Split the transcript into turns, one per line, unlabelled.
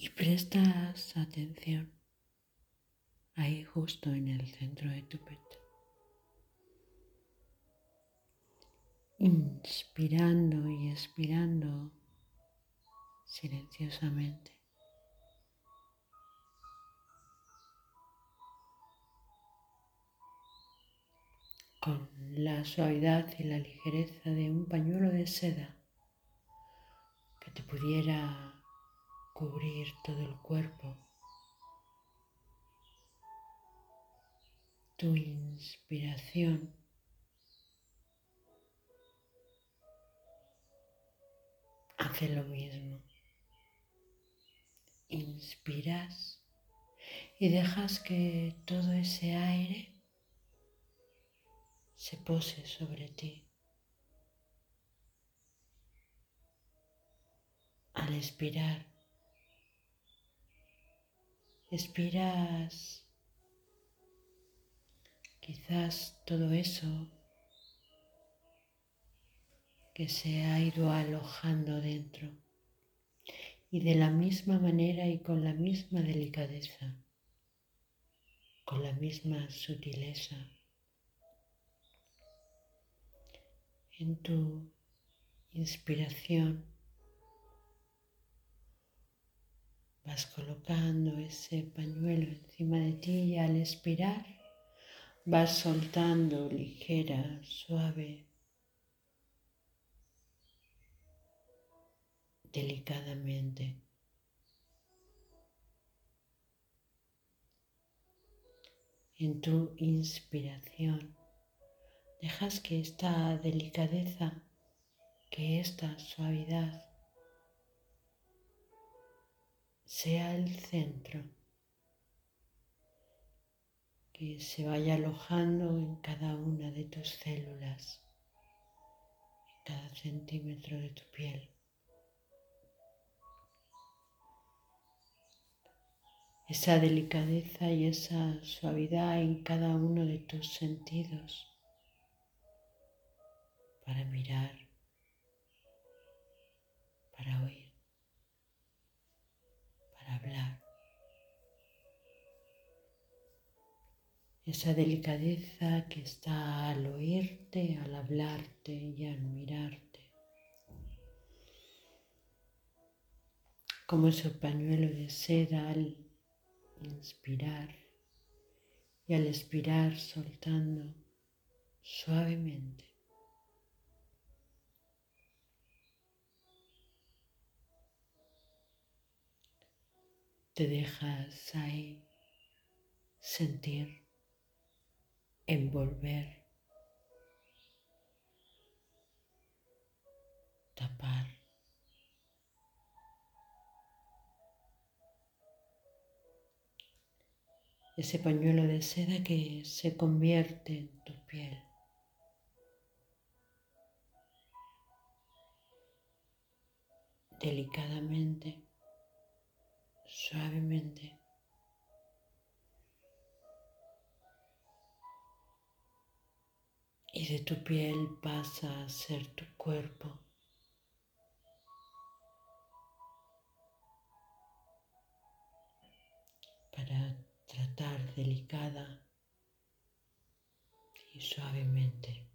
y prestas atención ahí justo en el centro de tu pecho. Inspirando y expirando silenciosamente. Con la suavidad y la ligereza de un pañuelo de seda que te pudiera cubrir todo el cuerpo. Tu inspiración hace lo mismo. Inspiras y dejas que todo ese aire se pose sobre ti. Al expirar, expiras. Quizás todo eso que se ha ido alojando dentro. Y de la misma manera y con la misma delicadeza, con la misma sutileza, en tu inspiración vas colocando ese pañuelo encima de ti y al expirar vas soltando ligera, suave, delicadamente. En tu inspiración dejas que esta delicadeza, que esta suavidad sea el centro, que se vaya alojando en cada una de tus células, en cada centímetro de tu piel. esa delicadeza y esa suavidad en cada uno de tus sentidos para mirar, Esa delicadeza que está al oírte, al hablarte y al mirarte. Como ese pañuelo de seda al inspirar y al expirar soltando suavemente. Te dejas ahí sentir, envolver, tapar. ese pañuelo de seda que se convierte en tu piel. Delicadamente, suavemente. De tu piel pasa a ser tu cuerpo. para tratar delicada y suavemente